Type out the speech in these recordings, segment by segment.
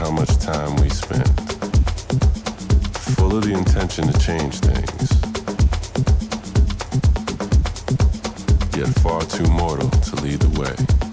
how much time we spent, full of the intention to change things, yet far too mortal to lead the way.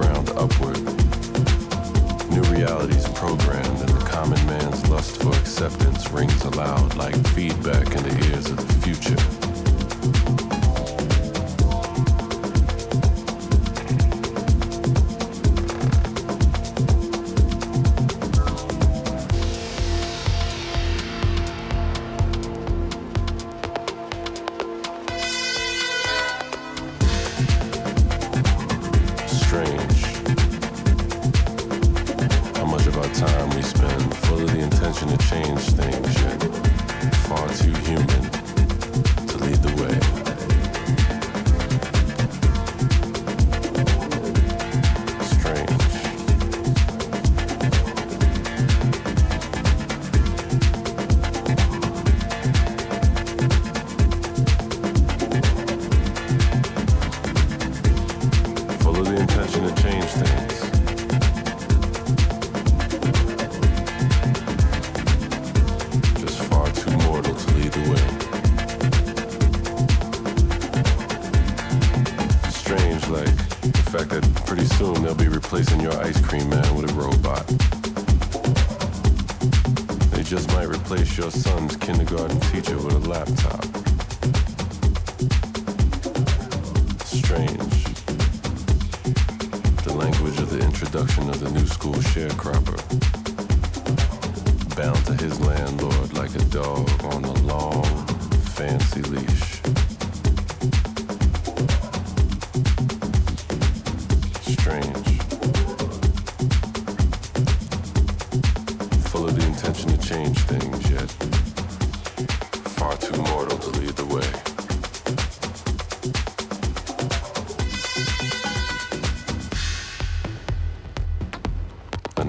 ground upward. New realities programmed, and the common man's lust for acceptance rings aloud like feedback in the ears of the future.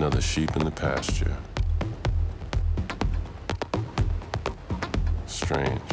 another sheep in the pasture. Strange.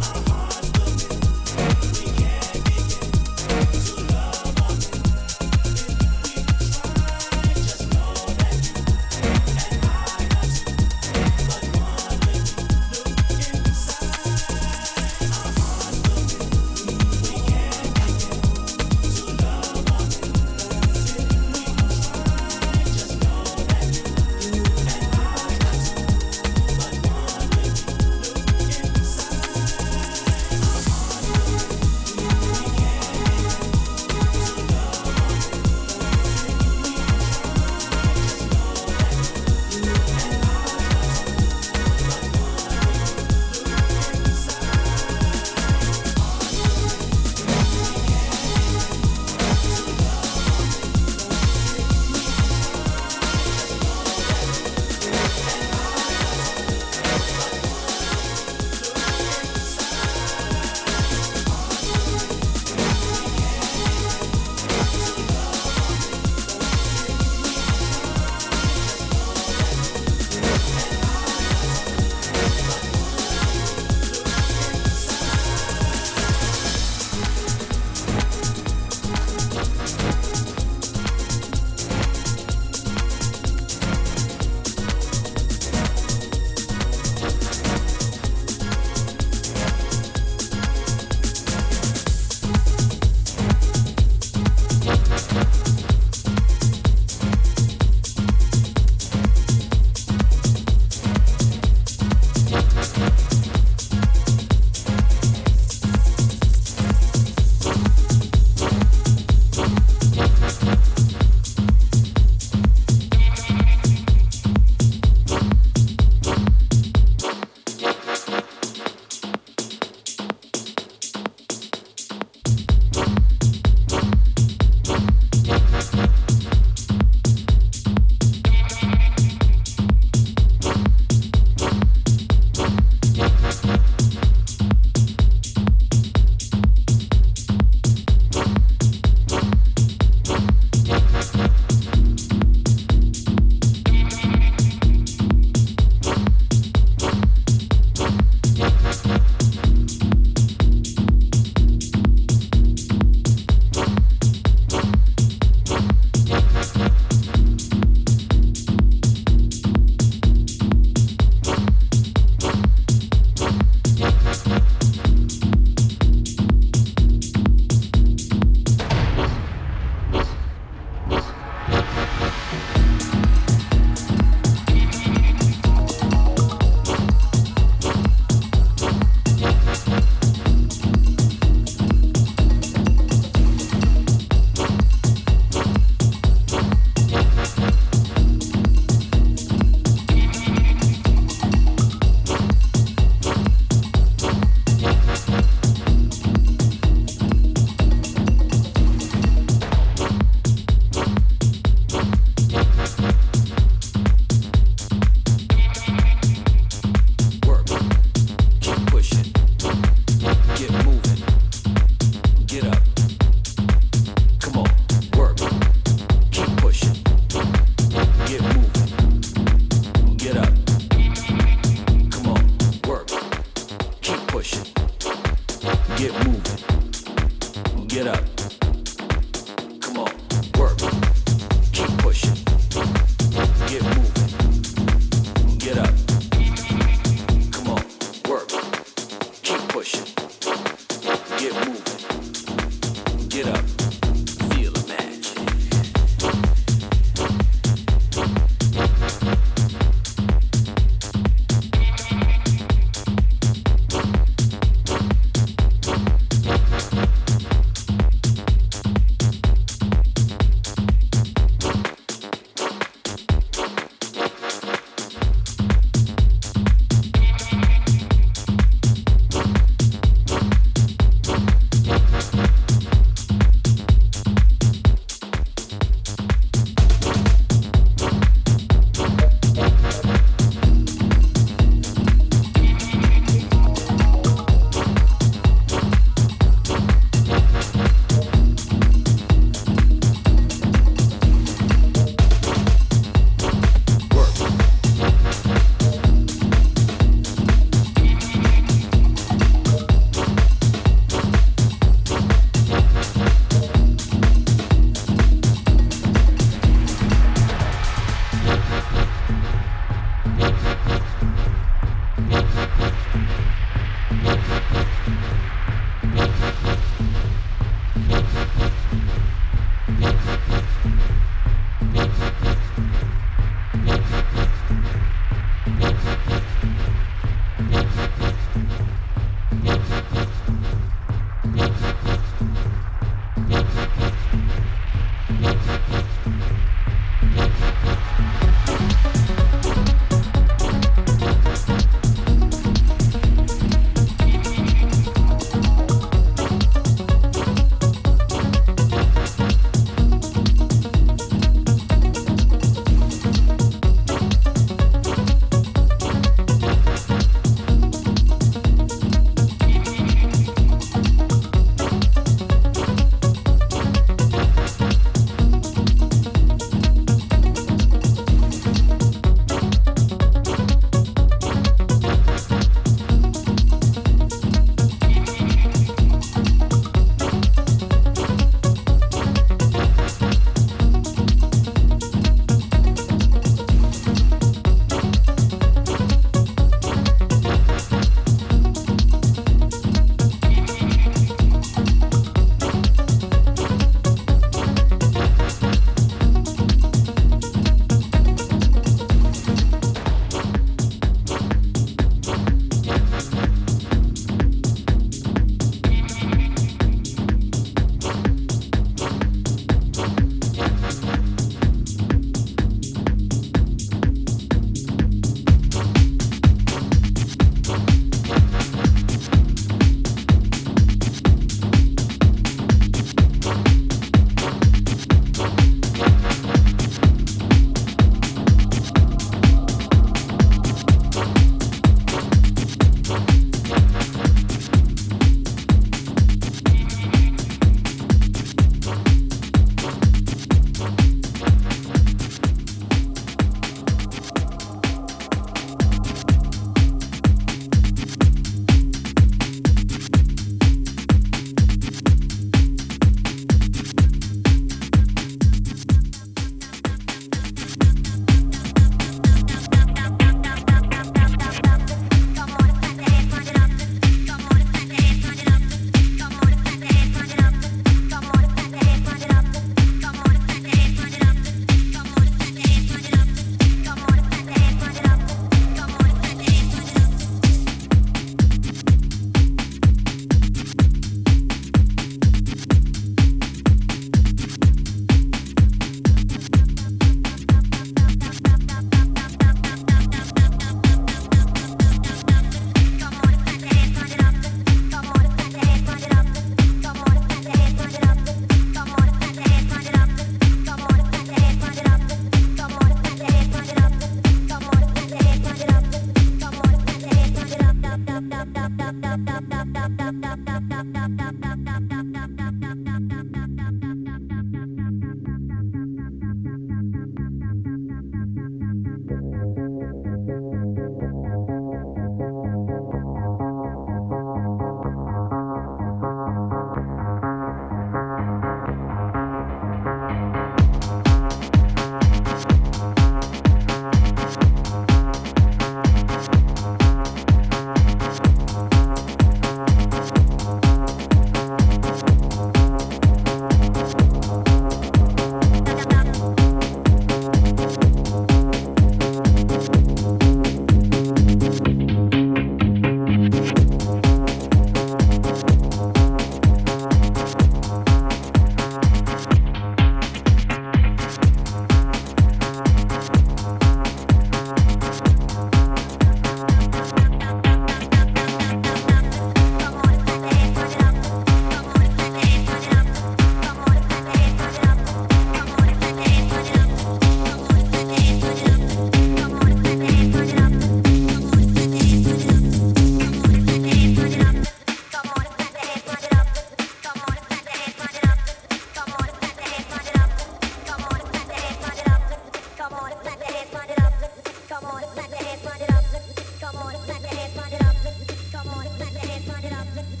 let, let,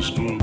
school.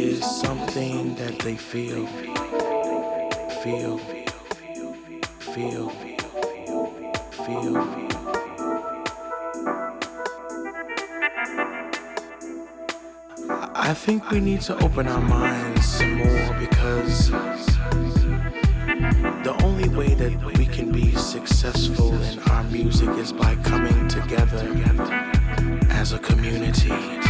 Is something that they feel, feel, feel, feel. Feel. I think we need to open our minds some more because the only way that we can be successful in our music is by coming together as a. Community.